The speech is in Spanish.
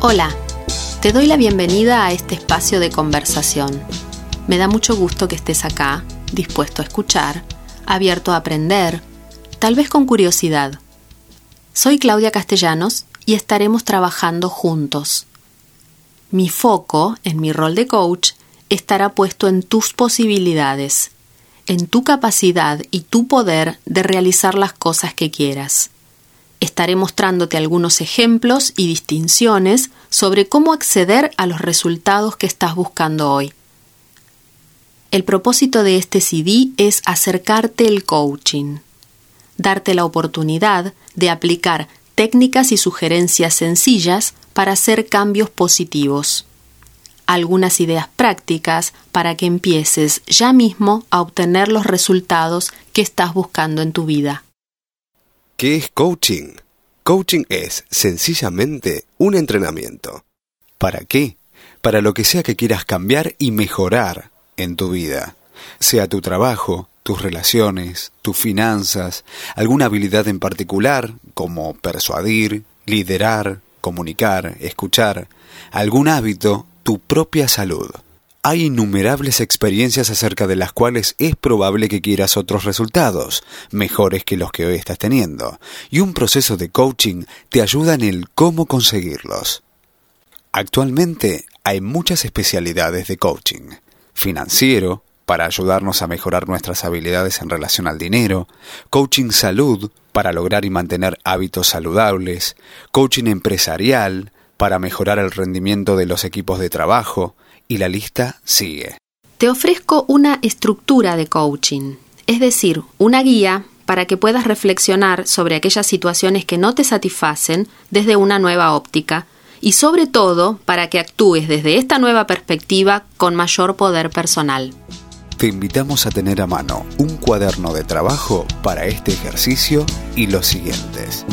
Hola, te doy la bienvenida a este espacio de conversación. Me da mucho gusto que estés acá, dispuesto a escuchar, abierto a aprender, tal vez con curiosidad. Soy Claudia Castellanos y estaremos trabajando juntos. Mi foco, en mi rol de coach, estará puesto en tus posibilidades, en tu capacidad y tu poder de realizar las cosas que quieras. Estaré mostrándote algunos ejemplos y distinciones sobre cómo acceder a los resultados que estás buscando hoy. El propósito de este CD es acercarte el coaching, darte la oportunidad de aplicar técnicas y sugerencias sencillas para hacer cambios positivos. Algunas ideas prácticas para que empieces ya mismo a obtener los resultados que estás buscando en tu vida. ¿Qué es coaching? Coaching es sencillamente un entrenamiento. ¿Para qué? Para lo que sea que quieras cambiar y mejorar en tu vida. Sea tu trabajo, tus relaciones, tus finanzas, alguna habilidad en particular, como persuadir, liderar, comunicar, escuchar, algún hábito, tu propia salud. Hay innumerables experiencias acerca de las cuales es probable que quieras otros resultados, mejores que los que hoy estás teniendo, y un proceso de coaching te ayuda en el cómo conseguirlos. Actualmente hay muchas especialidades de coaching. Financiero, para ayudarnos a mejorar nuestras habilidades en relación al dinero, coaching salud, para lograr y mantener hábitos saludables, coaching empresarial, para mejorar el rendimiento de los equipos de trabajo, y la lista sigue. Te ofrezco una estructura de coaching, es decir, una guía para que puedas reflexionar sobre aquellas situaciones que no te satisfacen desde una nueva óptica y sobre todo para que actúes desde esta nueva perspectiva con mayor poder personal. Te invitamos a tener a mano un cuaderno de trabajo para este ejercicio y los siguientes.